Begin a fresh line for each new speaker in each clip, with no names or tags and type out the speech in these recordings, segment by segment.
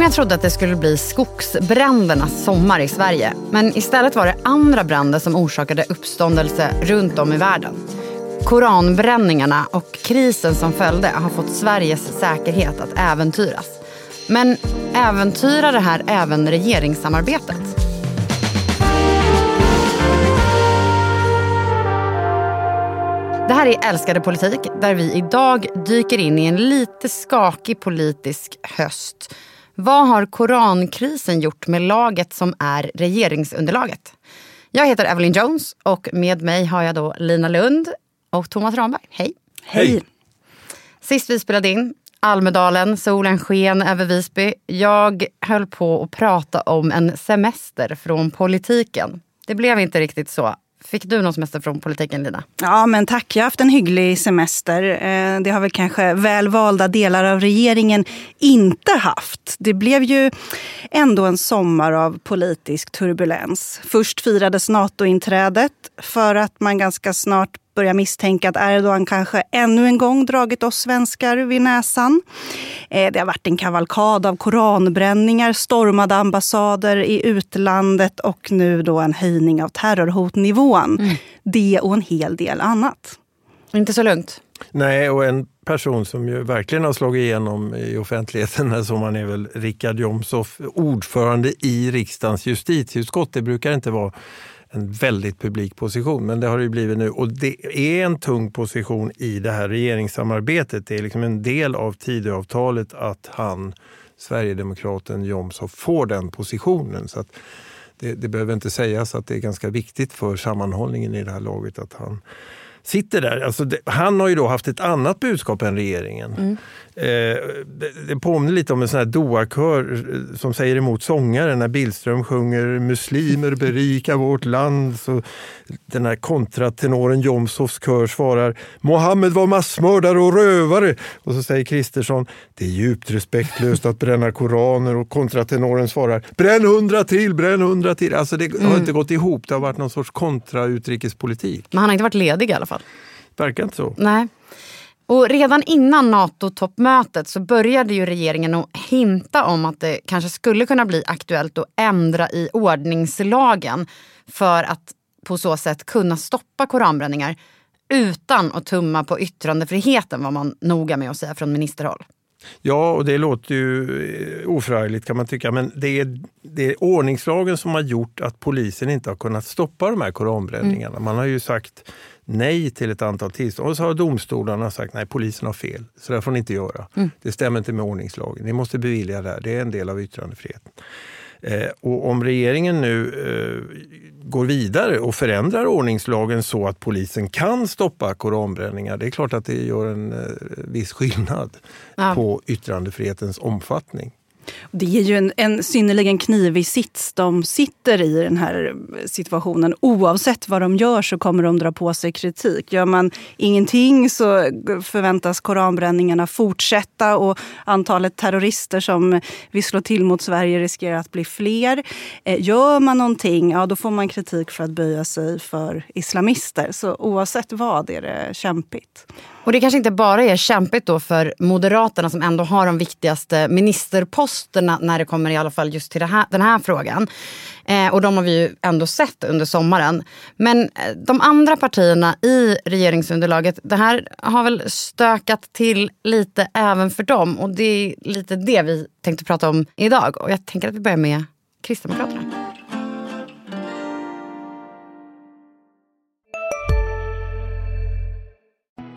Många trodde att det skulle bli skogsbrändernas sommar i Sverige. Men istället var det andra bränder som orsakade uppståndelse runt om i världen. Koranbränningarna och krisen som följde har fått Sveriges säkerhet att äventyras. Men äventyrar det här även regeringssamarbetet? Det här är Älskade politik där vi idag dyker in i en lite skakig politisk höst. Vad har korankrisen gjort med laget som är regeringsunderlaget? Jag heter Evelyn Jones och med mig har jag då Lina Lund och Thomas Ramberg. Hej!
Hej!
Sist vi spelade in, Almedalen, solen sken över Visby. Jag höll på att prata om en semester från politiken. Det blev inte riktigt så. Fick du någon semester från politiken, Lina?
Ja, men tack. Jag har haft en hygglig semester. Eh, det har väl kanske välvalda delar av regeringen inte haft. Det blev ju ändå en sommar av politisk turbulens. Först firades NATO-inträdet för att man ganska snart börjar misstänka att Erdogan kanske ännu en gång dragit oss svenskar vid näsan. Eh, det har varit en kavalkad av koranbränningar, stormade ambassader i utlandet och nu då en höjning av terrorhotnivån. Mm. Det och en hel del annat.
Inte så lugnt.
Nej, och en person som ju verkligen har slagit igenom i offentligheten här sommaren är väl Richard Jomshof, ordförande i riksdagens justitieutskott. Det brukar inte vara en väldigt publik position, men det har det blivit nu. Och det är en tung position i det här regeringssamarbetet. Det är liksom en del av Tidöavtalet att han, Sverigedemokraten Jomshof, får den positionen. Så det, det behöver inte sägas att det är ganska viktigt för sammanhållningen i det här laget att han sitter där. Alltså det, han har ju då haft ett annat budskap än regeringen. Mm. Eh, det, påminner lite om en sån här Doa-kör eh, som säger emot sångaren när Billström sjunger “Muslimer berika vårt land”. Så den här kontratenoren Jomshofs kör svarar “Mohammed var massmördare och rövare” och så säger Kristersson “Det är djupt respektlöst att bränna koraner” och kontratenoren svarar “Bränn hundra till, bränn hundra till”. Alltså det mm. har inte gått ihop, det har varit någon sorts kontrautrikespolitik.
Men han har inte varit ledig i alla fall?
Verkar inte så.
Nej. Och redan innan NATO-toppmötet så började ju regeringen att hinta om att det kanske skulle kunna bli aktuellt att ändra i ordningslagen för att på så sätt kunna stoppa koranbränningar utan att tumma på yttrandefriheten var man noga med att säga från ministerhåll.
Ja, och det låter ju eh, oförargligt kan man tycka, men det är, det är ordningslagen som har gjort att polisen inte har kunnat stoppa de här koranbränningarna. Mm. Man har ju sagt nej till ett antal tillstånd. Och så har domstolarna sagt nej, polisen har fel. Så det får ni inte göra. Mm. Det stämmer inte med ordningslagen. Ni måste bevilja det här. Det är en del av yttrandefriheten. Eh, och om regeringen nu eh, går vidare och förändrar ordningslagen så att polisen kan stoppa koranbränningar, det är klart att det gör en eh, viss skillnad ja. på yttrandefrihetens omfattning.
Det är ju en, en synnerligen knivig sits de sitter i den här situationen. Oavsett vad de gör så kommer de dra på sig kritik. Gör man ingenting så förväntas koranbränningarna fortsätta och antalet terrorister som vill slå till mot Sverige riskerar att bli fler. Eh, gör man någonting, ja då får man kritik för att böja sig för islamister. Så oavsett vad är det kämpigt.
Och det kanske inte bara är kämpigt då för Moderaterna som ändå har de viktigaste ministerposterna när det kommer i alla fall just till här, den här frågan. Eh, och de har vi ju ändå sett under sommaren. Men eh, de andra partierna i regeringsunderlaget, det här har väl stökat till lite även för dem. Och det är lite det vi tänkte prata om idag. Och jag tänker att vi börjar med Kristdemokraterna.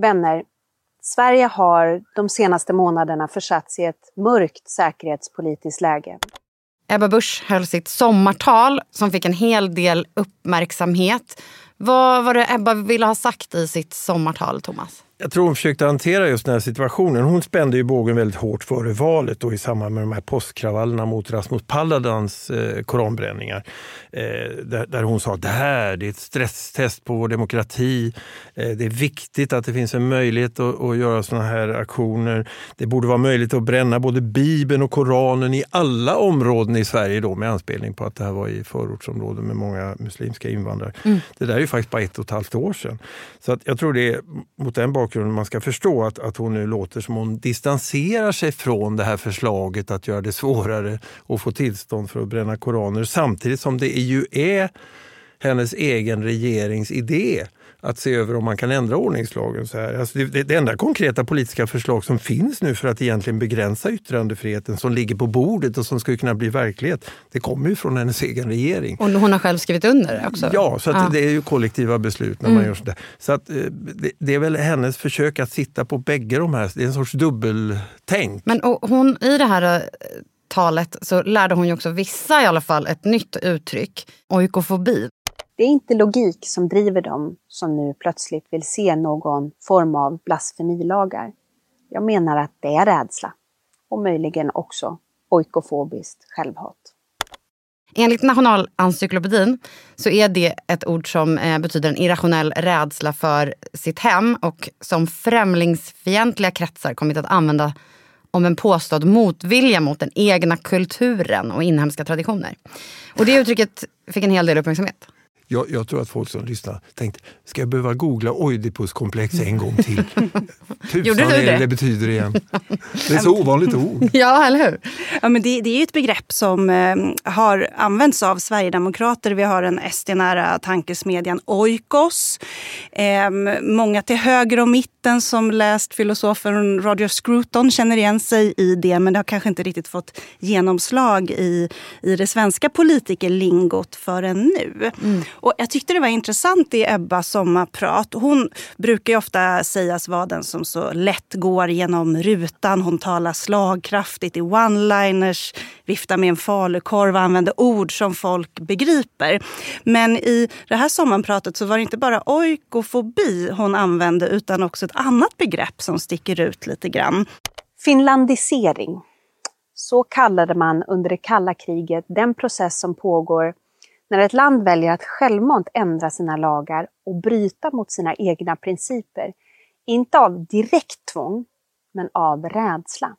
Vänner, Sverige har de senaste månaderna försatts i ett mörkt säkerhetspolitiskt läge.
Ebba Busch höll sitt sommartal som fick en hel del uppmärksamhet. Vad var det Ebba ville ha sagt i sitt sommartal, Thomas?
Jag tror hon försökte hantera just den här situationen. Hon spände ju bågen väldigt hårt före valet och i samband med de här påskkravallerna mot Rasmus Paludans eh, koranbränningar. Eh, där, där, hon sa att det här det är ett stresstest på vår demokrati. Eh, det är viktigt att det finns en möjlighet att, att göra sådana här aktioner. Det borde vara möjligt att bränna både Bibeln och Koranen i alla områden i Sverige då med anspelning på att det här var i förortsområden med många muslimska invandrare. Mm. Det där är ju faktiskt bara ett och ett halvt år sedan. Så att jag tror det är mot den bakgrunden bakgrunden. Man ska förstå att, att hon nu låter som hon distanserar sig från det här förslaget att göra det svårare att få tillstånd för att bränna koraner samtidigt som det ju är hennes egen regerings idé att se över om man kan ändra ordningslagen. Så här. Alltså det, det enda konkreta politiska förslag som finns nu för att egentligen begränsa yttrandefriheten som ligger på bordet och som skulle kunna bli verklighet, det kommer ju från hennes egen regering.
Och hon har själv skrivit under det också?
Ja, så ja. det är ju kollektiva beslut när mm. man gör sådär. Så att, eh, det, det, är väl hennes försök att sitta på bägge de här, det är en sorts dubbeltänk.
Men hon, i det här eh, talet så lärde hon ju också vissa i alla fall ett nytt uttryck, oikofobi.
Det är inte logik som driver dem som nu plötsligt vill se någon form av blasfemilagar. Jag menar att det är rädsla och möjligen också oikofobiskt självhat.
Enligt Nationalencyklopedin så är det ett ord som eh, betyder en irrationell rädsla för sitt hem och som främlingsfientliga kretsar kommit att använda om en påstådd motvilja mot den egna kulturen och inhemska traditioner. Och det uttrycket fick en hel del uppmärksamhet.
Jag, jag, tror att folk som lyssnar tänkte, ska jag behöva googla Oidipuskomplex en gång till? Tusan det? det betyder igen. Det är så ovanligt ord.
ja, eller hur?
Ja, men det, det är ett begrepp som eh, har använts av Sverigedemokrater. Vi har den SD-nära tankesmedjan Oikos. Eh, många till höger och mitten som läst filosofen Roger Scruton känner igen sig i det, men det har kanske inte riktigt fått genomslag i, i det svenska politikerlingot förrän nu. Mm. Och jag tyckte det var intressant i Ebbas sommarprat. Hon brukar ju ofta sägas vara den som så lätt går genom rutan. Hon talar slagkraftigt i one-liners, viftar med en falukorv och använder ord som folk begriper. Men i det här sommarpratet så var det inte bara oikofobi hon använde utan också ett annat begrepp som sticker ut lite grann.
Finlandisering. Så kallade man under det kalla kriget den process som pågår när ett land väljer att självmant ändra sina lagar och bryta mot sina egna principer, inte av direkt tvång, men av rädsla.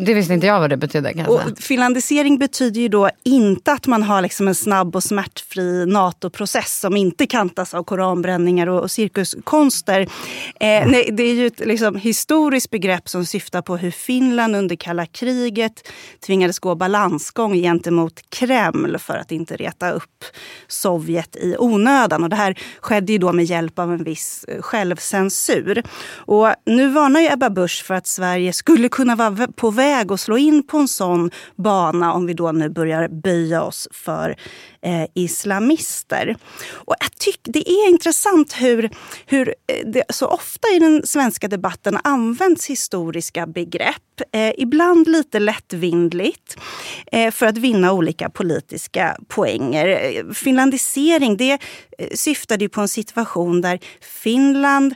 Det visste inte jag vad det betydde.
Och finlandisering betyder ju då inte att man har liksom en snabb och smärtfri NATO-process som inte kantas av koranbränningar och, och cirkuskonster. Eh, nej, det är ju ett liksom, historiskt begrepp som syftar på hur Finland under kalla kriget tvingades gå balansgång gentemot Kreml för att inte reta upp Sovjet i onödan. Och det här skedde ju då med hjälp av en viss eh, självcensur. Och nu varnar ju Ebba Busch för att Sverige skulle kunna vara på väg väg att slå in på en sån bana om vi då nu börjar böja oss för eh, islamister. Och jag tyck, det är intressant hur, hur eh, det så ofta i den svenska debatten används historiska begrepp. Eh, ibland lite lättvindligt eh, för att vinna olika politiska poänger. Eh, finlandisering det eh, syftade syftade på en situation där Finland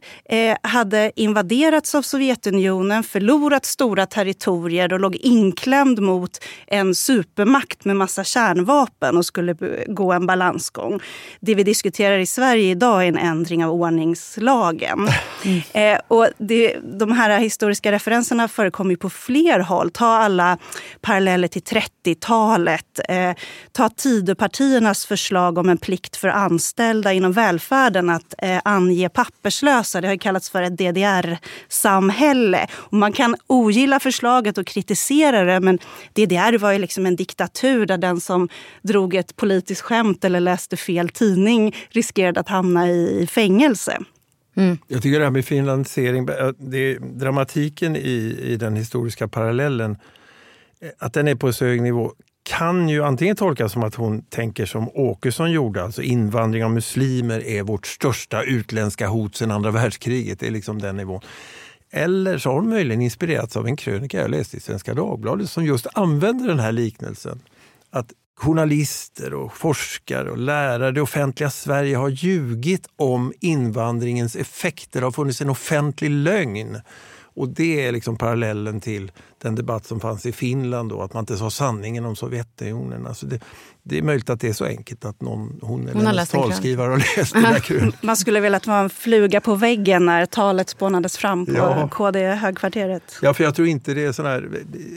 hade invaderats av Sovjetunionen, förlorat stora territorier och låg inklämd mot en supermakt med massa kärnvapen och skulle gå en balansgång. Det vi diskuterar i Sverige idag är en ändring av ordningslagen. Mm. Eh, och det, de här historiska referenserna förekommer på fler håll. Ta alla paralleller till 30-talet. Eh, ta Tidöpartiernas förslag om en plikt för anställda inom välfärden att eh, ange papperslösa. Det har kallats för ett DDR-samhälle. Och man kan ogilla förslaget och kritisera det men DDR var ju liksom en diktatur där den som drog ett politiskt skämt eller läste fel tidning riskerade att hamna i fängelse.
Mm. Jag tycker det här med finlandisering, det dramatiken i, i den historiska parallellen, eh, att den är på så hög nivå kan ju antingen tolkas som att hon tänker som Åkesson gjorde, alltså invandring av muslimer är vårt största utländska hot sedan andra världskriget. Det är liksom den nivån. Eller så har hon möjligen inspirerats av en krönika jag läste i Svenska Dagbladet som just använder den här liknelsen. Att journalister och forskare och lärare, det offentliga Sverige har ljugit om invandringens effekter. Det har funnits en offentlig lögn och det är liksom parallellen till den debatt som fanns i Finland då, att man inte sa sanningen om Sovjetunionen. Alltså det, det är möjligt att det är så enkelt att någon, hon eller hennes talskrivare har läst den där.
Man skulle vilja att det var en fluga på väggen när talet spånades fram på ja. KD-högkvarteret.
Ja, för jag tror inte det är sån här...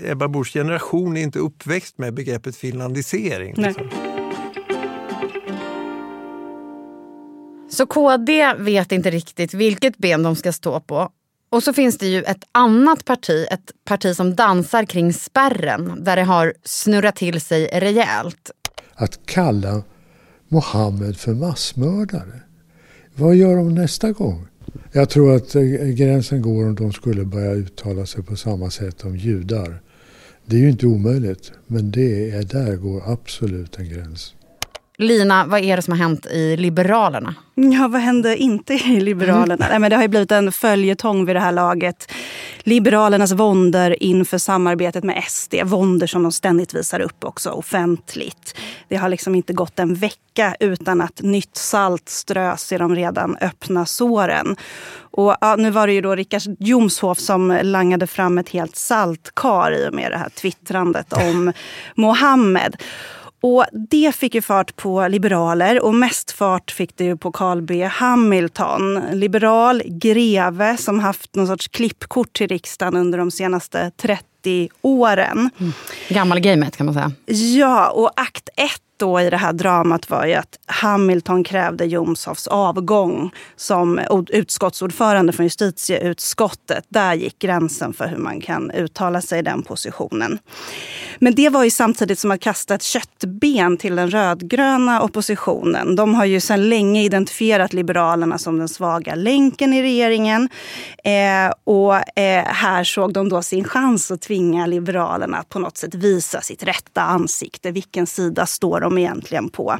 Ebba Buschs generation är inte uppväxt med begreppet finlandisering. Liksom.
Så KD vet inte riktigt vilket ben de ska stå på. Och så finns det ju ett annat parti, ett parti som dansar kring spärren där det har snurrat till sig rejält.
Att kalla Mohammed för massmördare. Vad gör de nästa gång? Jag tror att eh, gränsen går om de skulle börja uttala sig på samma sätt om judar. Det är ju inte omöjligt, men det är, där går absolut en gräns.
Lina, vad är det som har hänt i Liberalerna?
Ja, vad hände inte i Liberalerna? Mm. Nej, men det har ju blivit en följetong vid det här laget. Liberalernas vånder inför samarbetet med SD. Vånder som de ständigt visar upp också offentligt. Det har liksom inte gått en vecka utan att nytt salt strös i de redan öppna såren. Och ja, nu var det ju då Richard Jomshof som langade fram ett helt saltkar i och med det här twittrandet om Mohammed. Och det fick ju fart på liberaler och mest fart fick det ju på Carl B Hamilton. Liberal, greve som haft någon sorts klippkort till riksdagen under de senaste 30 åren. Mm.
Gammalgamet kan man säga.
Ja, och akt ett då i det här dramat var ju att Hamilton krävde Jomshofs avgång som utskottsordförande från justitieutskottet. Där gick gränsen för hur man kan uttala sig i den positionen. Men det var ju samtidigt som att kasta ett köttben till den rödgröna oppositionen. De har ju sedan länge identifierat Liberalerna som den svaga länken i regeringen. Eh, och eh, här såg de då sin chans att tvinga Liberalerna att på något sätt visa sitt rätta ansikte. Vilken sida står de egentligen på?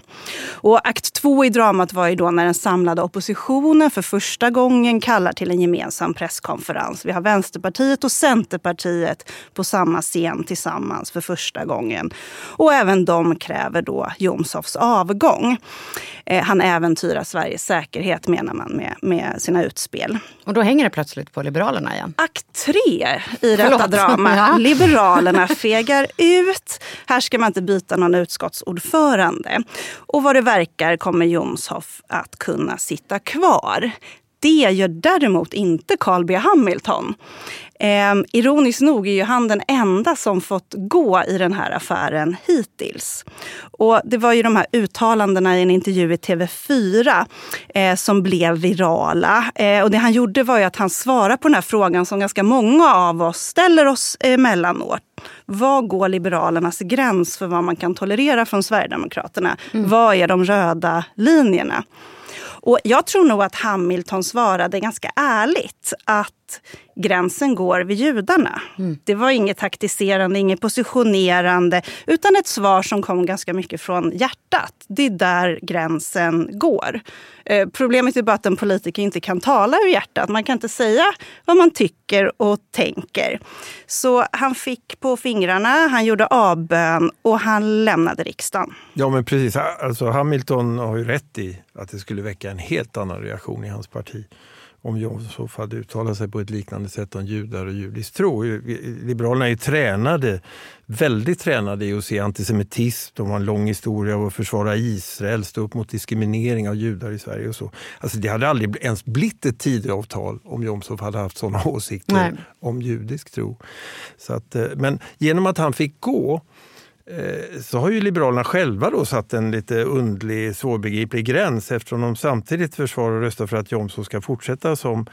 Och akt två i dramat var ju då när den samlade oppositionen för första gången kallar till en gemensam presskonferens. Vi har Vänsterpartiet och Centerpartiet på samma scen tillsammans för första gången. Och även de kräver då Jomshofs avgång. Eh, han äventyrar Sveriges säkerhet menar man med, med sina utspel.
Och då hänger det plötsligt på Liberalerna igen?
Akt tre i detta Förlåt. drama. Liberalerna fegar ut. Här ska man inte byta någon utskottsordförande. Och vad det verkar kommer Jomshof att kunna sitta kvar. Det gör däremot inte Carl B Hamilton. Eh, ironiskt nog är ju han den enda som fått gå i den här affären hittills. Och det var ju de här uttalandena i en intervju i TV4 eh, som blev virala. Eh, och det han gjorde var ju att han svarade på den här frågan som ganska många av oss ställer oss emellanåt. Var går Liberalernas gräns för vad man kan tolerera från Sverigedemokraterna? Mm. Vad är de röda linjerna? Och jag tror nog att Hamilton svarade ganska ärligt att gränsen går vid judarna. Mm. Det var inget taktiserande, inget positionerande utan ett svar som kom ganska mycket från hjärtat. Det är där gränsen går. Eh, problemet är bara att en politiker inte kan tala ur hjärtat. Man kan inte säga vad man tycker och tänker. Så han fick på fingrarna, han gjorde avbön och han lämnade riksdagen.
Ja men precis, alltså Hamilton har ju rätt i att det skulle väcka en helt annan reaktion i hans parti om Jomshof hade uttalat sig på ett liknande sätt om judar och judisk tro. Liberalerna är tränade, väldigt tränade i att se antisemitism. De har en lång historia av att försvara Israel, stå upp mot diskriminering av judar i Sverige. och så. Alltså det hade aldrig ens blivit ett Tidöavtal om Jomshof hade haft sådana åsikter Nej. om judisk tro. Så att, eh, men genom att han fick gå så har ju Liberalerna själva då satt en lite undlig, svårbegriplig gräns eftersom de samtidigt försvarar och röstar för att Jomshof ska fortsätta som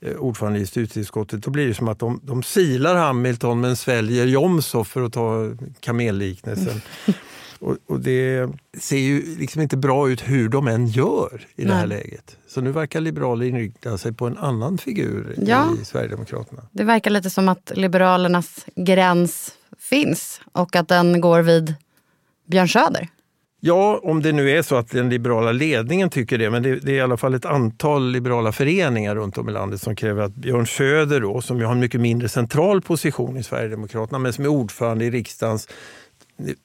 eh, ordförande i justitieutskottet. Då blir det som att de, de silar Hamilton men sväljer Jomshof för att ta kamelliknelsen. Och, och, det ser ju liksom inte bra ut hur de än gör i Nej. det här läget. Så nu verkar liberaler inrikta sig på en annan figur ja. i Sverigedemokraterna.
Det verkar lite som att Liberalernas gräns finns och att den går vid Björn Söder?
Ja, om det nu är så att den liberala ledningen tycker det, men det, det, är i alla fall ett antal liberala föreningar runt om i landet som kräver att Björn Söder, då, som ju har en mycket mindre central position i Sverigedemokraterna, men som är ordförande i riksdagens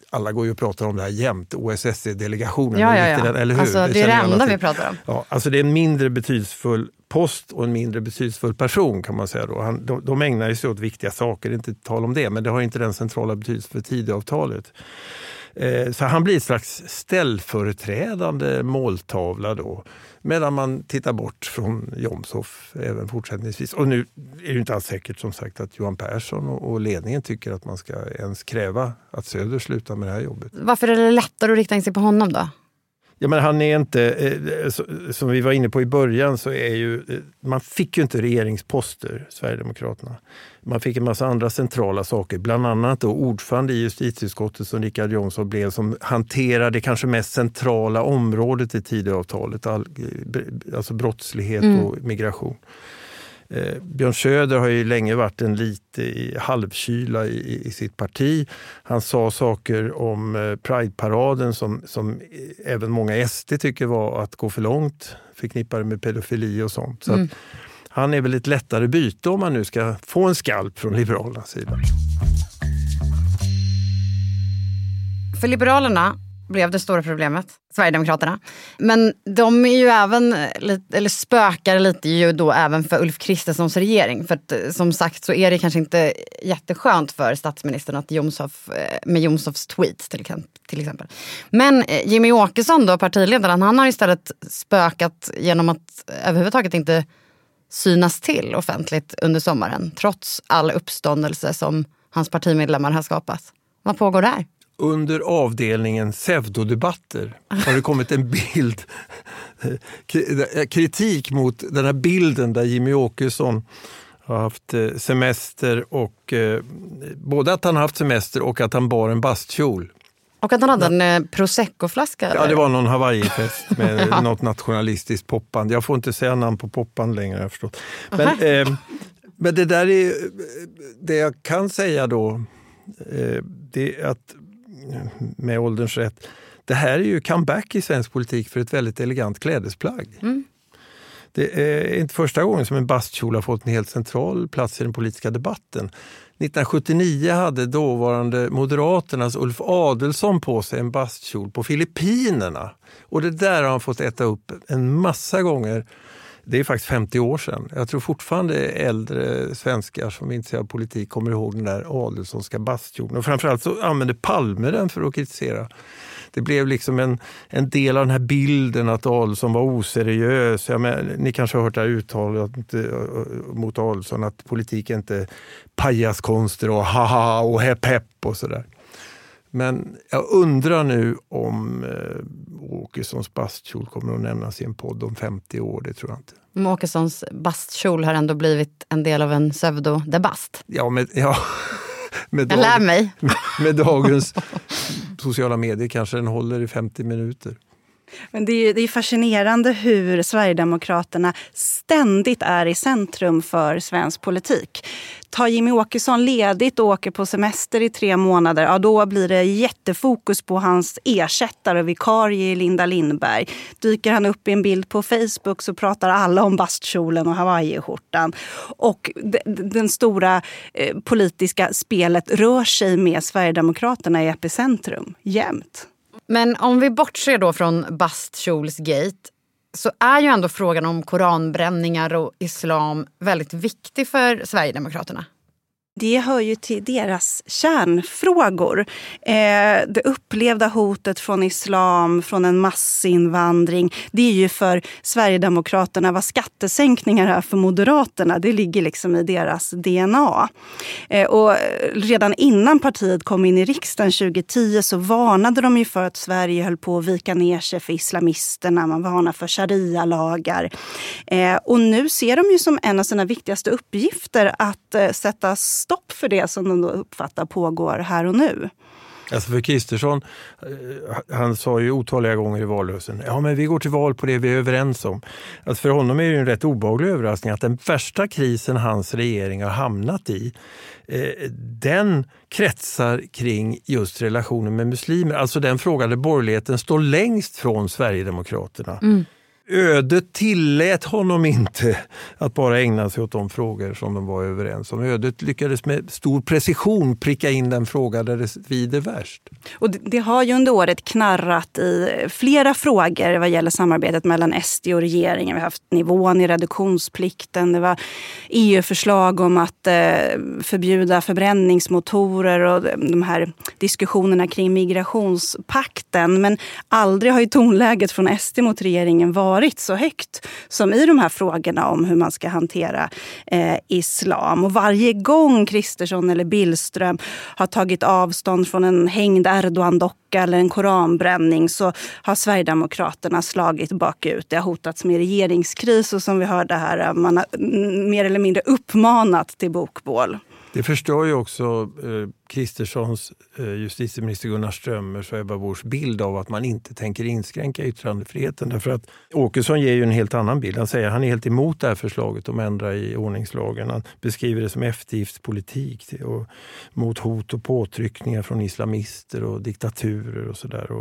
alla går ju och pratar om det här jämt, OSSE-delegationen.
Ja, ja, ja.
eller hur?
Alltså, det, det är det enda vi pratar om.
Ja, alltså det är en mindre betydelsefull post och en mindre betydelsefull person kan man säga. Då. Han, de, de ägnar sig åt viktiga saker, det är inte tal om det, men det har inte den centrala betydelse för Tidöavtalet. Eh, så han blir ett slags ställföreträdande måltavla då. Medan man tittar bort från Jomshof även fortsättningsvis. Och nu är det inte alls säkert som sagt att Johan Persson och ledningen tycker att man ska ens kräva att Söder slutar med det här jobbet.
Varför är det lättare att rikta in sig på honom då?
Ja, men han är inte, eh, som vi var inne på i början, så är ju, eh, man fick ju inte regeringsposter, Sverigedemokraterna. Man fick en massa andra centrala saker, bland annat då ordförande i justitieutskottet som Richard Jomshof blev, som hanterade det kanske mest centrala området i Tidöavtalet, all, eh, alltså brottslighet mm. och migration. Eh, Björn Söder har ju länge varit en lite i halvkyla i, i sitt parti. Han sa saker om eh, Prideparaden som, som även många SD tycker var att gå för långt, förknippade med pedofili och sånt. Så mm. han är väl ett lättare byte om man nu ska få en skalp från Liberalernas sida.
För Liberalerna blev det stora problemet, Sverigedemokraterna. Men de är ju även, eller spökar lite ju då även för Ulf Kristerssons regering. För att, eh, som sagt så är det kanske inte jätteskönt för statsministern att Jomshof, eh, med Jomshofs tweets till, till exempel. Men eh, Jimmy Åkesson då, partiledaren, han har istället spökat genom att överhuvudtaget inte synas till offentligt under sommaren. Trots all uppståndelse som hans partimedlemmar har skapat. Vad pågår där?
Under avdelningen pseudodebatter har det kommit en bild, kritik mot den här bilden där Jimmy Åkesson har haft eh, semester och eh, både att han har haft semester och att han bar en bastkjol.
Och att han hade en eh, proseccoflaska?
Ja, det var någon Hawaii-fest med ja. något nationalistiskt poppande. Jag får inte säga namn på poppan längre, jag förstått. Men, eh, men det där är det jag kan säga då. Eh, det är att med ålderns rätt. Det här är ju comeback i svensk politik för ett väldigt elegant klädesplagg. Mm. Det är inte första gången som en bastkjol har fått en helt central plats i den politiska debatten. 1979 hade dåvarande Moderaternas Ulf Adelsson på sig en bastkjol på Filippinerna. Och det där har han fått äta upp en massa gånger. Det är faktiskt 50 år sedan. Jag tror fortfarande äldre svenskar som är intresserade av politik kommer ihåg den där Adelsohnska bastionen. Och framförallt så använde Palme den för att kritisera. Det blev liksom en, en del av den här bilden att Adelsohn var oseriös. Ja, men, ni kanske har hört det här uttalet eh, mot Adelsohn att politik är inte pajaskonster och haha och hepp hepp och sådär. Men jag undrar nu om eh, Åkessons bastkjol kommer att nämnas i en podd om 50 år. Det tror jag inte.
Men Åkessons bastkjol har ändå blivit en del av en pseudodebast.
Ja, med, ja,
med, jag lär mig.
Med, med dagens sociala medier kanske den håller i 50 minuter.
Men det är, det är fascinerande hur Sverigedemokraterna ständigt är i centrum för svensk politik. Tar Jimmy Åkesson ledigt och åker på semester i tre månader, ja då blir det jättefokus på hans ersättare och vikarie Linda Lindberg. Dyker han upp i en bild på Facebook så pratar alla om bastkjolen och hawaiiskjortan. Och den stora eh, politiska spelet rör sig med Sverigedemokraterna i epicentrum jämt.
Men om vi bortser då från bastkjolsgate så är ju ändå frågan om koranbränningar och islam väldigt viktig för Sverigedemokraterna.
Det hör ju till deras kärnfrågor. Eh, det upplevda hotet från islam, från en massinvandring. Det är ju för Sverigedemokraterna vad skattesänkningar är för Moderaterna. Det ligger liksom i deras DNA. Eh, och redan innan partiet kom in i riksdagen 2010 så varnade de ju för att Sverige höll på att vika ner sig för islamisterna. Man varnar för sharia-lagar. Eh, och nu ser de ju som en av sina viktigaste uppgifter att eh, sätta stopp för det som de då uppfattar pågår här och nu.
Alltså för Kristersson, eh, han sa ju otaliga gånger i valrörelsen, ja men vi går till val på det vi är överens om. Alltså för honom är det en rätt obehaglig överraskning att den värsta krisen hans regering har hamnat i, eh, den kretsar kring just relationen med muslimer. Alltså den fråga där borgerligheten står längst från Sverigedemokraterna. Mm ödet tillät honom inte att bara ägna sig åt de frågor som de var överens om. Ödet lyckades med stor precision pricka in den fråga där det svider värst.
Och det har ju under året knarrat i flera frågor vad gäller samarbetet mellan SD och regeringen. Vi har haft nivån i reduktionsplikten, det var EU-förslag om att eh, förbjuda förbränningsmotorer och de här diskussionerna kring migrationspakten. Men aldrig har ju tonläget från SD mot regeringen varit varit så högt som i de här frågorna om hur man ska hantera eh, islam. Och varje gång Kristersson eller Billström har tagit avstånd från en hängd Erdogan-docka eller en koranbränning så har Sverigedemokraterna slagit bakut. Det har hotats med regeringskris och som vi hörde här, man har mer eller mindre uppmanat till bokbål.
Det förstör ju också eh, Kristerssons, eh, justitieminister Gunnar Strömmers och Ebba Buschs bild av att man inte tänker inskränka yttrandefriheten. Därför att Åkesson ger ju en helt annan bild. Han säger att han är helt emot det här förslaget om att ändra i ordningslagen. Han beskriver det som eftergiftspolitik och mot hot och påtryckningar från islamister och diktaturer och sådär.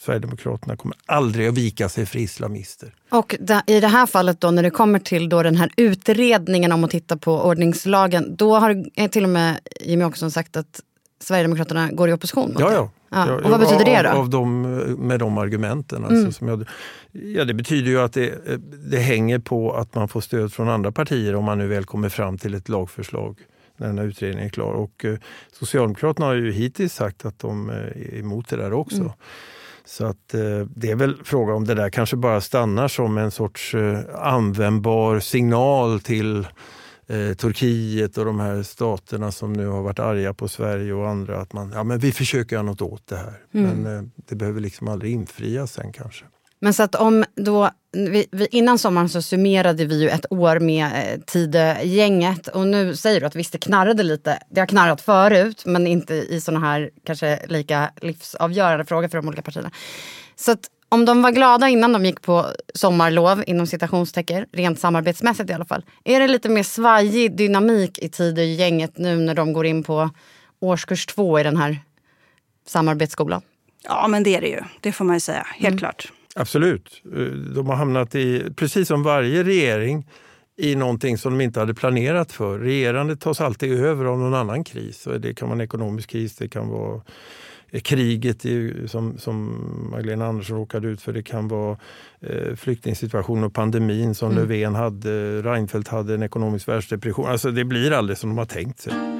Sverigedemokraterna kommer aldrig att vika sig för islamister.
Och i det här fallet då när det kommer till då den här utredningen om att titta på ordningslagen. Då har till och med Jimmie Åkesson sagt att Sverigedemokraterna går i opposition mot
ja. Ja.
Ja. Och vad betyder det då?
Av, av dem, med de argumenten. Alltså, mm. som jag, ja, det betyder ju att det, det hänger på att man får stöd från andra partier om man nu väl kommer fram till ett lagförslag när den här utredningen är klar. Och, eh, Socialdemokraterna har ju hittills sagt att de är emot det där också. Mm. Så att eh, det är väl fråga om det där kanske bara stannar som en sorts eh, användbar signal till eh, Turkiet och de här staterna som nu har varit arga på Sverige och andra att man, ja men vi försöker göra något åt det här. Mm. Men eh, det behöver liksom aldrig infrias sen kanske.
Men så att om då, vi, vi, innan sommaren så summerade vi ju ett år med eh, Tidegänget och nu säger du att visst det knarrade lite. Det har knarrat förut men inte i såna här kanske lika livsavgörande frågor för de olika partierna. Så att om de var glada innan de gick på sommarlov, inom citationstecken, rent samarbetsmässigt i alla fall. Är det lite mer svajig dynamik i Tidegänget nu när de går in på årskurs två i den här samarbetsskolan?
Ja men det är det ju, det får man ju säga, helt mm. klart.
Absolut. Eh, de har hamnat i, precis som varje regering, i någonting som de inte hade planerat för. Regerandet tas alltid över av någon annan kris. Det kan vara en ekonomisk kris, det kan vara kriget i, som, som Magdalena Andersson råkade ut för. Det kan vara eh, flyktingsituationen och pandemin som mm. Löfven hade. Reinfeldt hade en ekonomisk världsdepression. Alltså det blir aldrig som de har tänkt sig.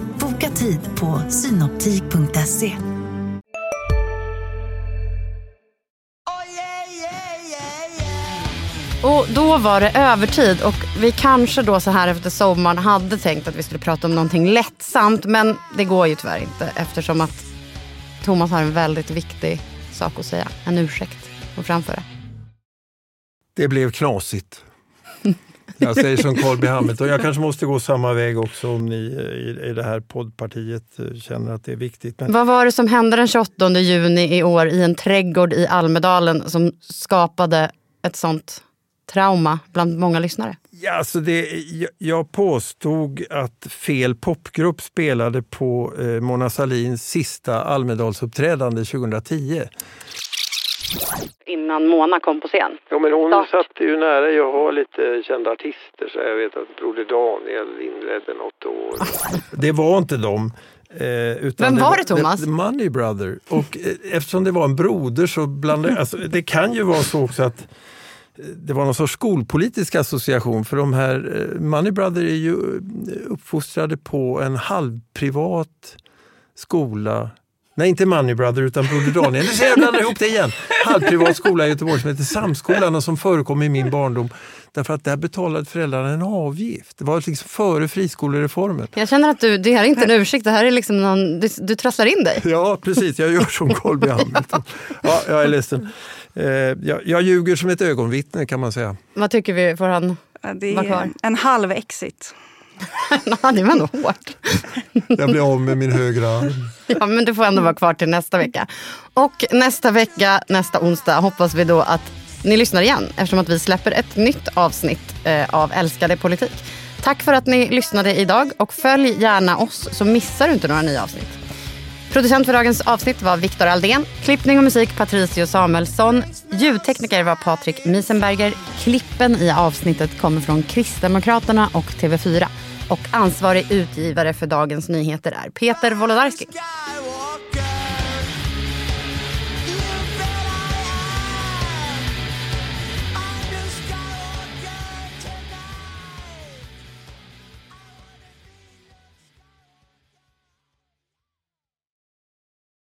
Boka tid på synoptik.se.
Och då var det övertid och vi kanske då så här efter sommaren hade tänkt att vi skulle prata om någonting lättsamt men det går ju tyvärr inte eftersom att Thomas har en väldigt viktig sak att säga, en ursäkt att framföra.
Det blev knasigt. Jag säger som Carl B Hamilton, jag kanske måste gå samma väg också om ni i, i det här poddpartiet eh, känner att det är viktigt.
Men... Vad var det som hände den 28 juni i år i en trädgård i Almedalen som skapade ett sånt trauma bland många lyssnare?
Ja, alltså det, jag påstod att fel popgrupp spelade på eh, Mona Salins sista Almedalsuppträdande 2010
innan Mona kom på scen.
Ja, men hon Start. satt ju nära. Jag har lite kända artister så jag vet att Broder Daniel inledde något år. det var inte de.
Eh, utan Vem var det, Thomas?
The Money Brother. Och eh, eftersom det var en broder så blandade alltså, Det kan ju vara så också att det var någon sorts skolpolitisk association för de här eh, Money Brother är ju eh, uppfostrade på en halvprivat skola Nej, inte Money Brother utan Broder Daniel. Nu ser jag blandar ihop det igen. Halvprivat skola i Göteborg som heter Samskolan och som förekom i min barndom. Därför att där betalade föräldrarna en avgift. Det var liksom före friskolereformen.
Jag känner att du, det här är inte en ursäkt, det här är liksom någon, du, du trasslar in dig.
Ja, precis. Jag gör som Colby Hamilton. Ja, jag är ledsen. Eh, jag, jag ljuger som ett ögonvittne kan man säga.
Vad tycker vi? Får han
Det
vara kvar?
är en halv exit.
Ja, det var ändå hårt.
Jag blir av med min högra arm.
Ja, men du får ändå vara kvar till nästa vecka. Och nästa vecka, nästa onsdag, hoppas vi då att ni lyssnar igen eftersom att vi släpper ett nytt avsnitt eh, av Älskade politik. Tack för att ni lyssnade idag och följ gärna oss så missar du inte några nya avsnitt. Producent för dagens avsnitt var Viktor Aldén. Klippning och musik Patricio Samuelsson. Ljudtekniker var Patrik Miesenberger. Klippen i avsnittet kommer från Kristdemokraterna och TV4. Och ansvarig utgivare för dagens nyheter är Peter Wolodarski.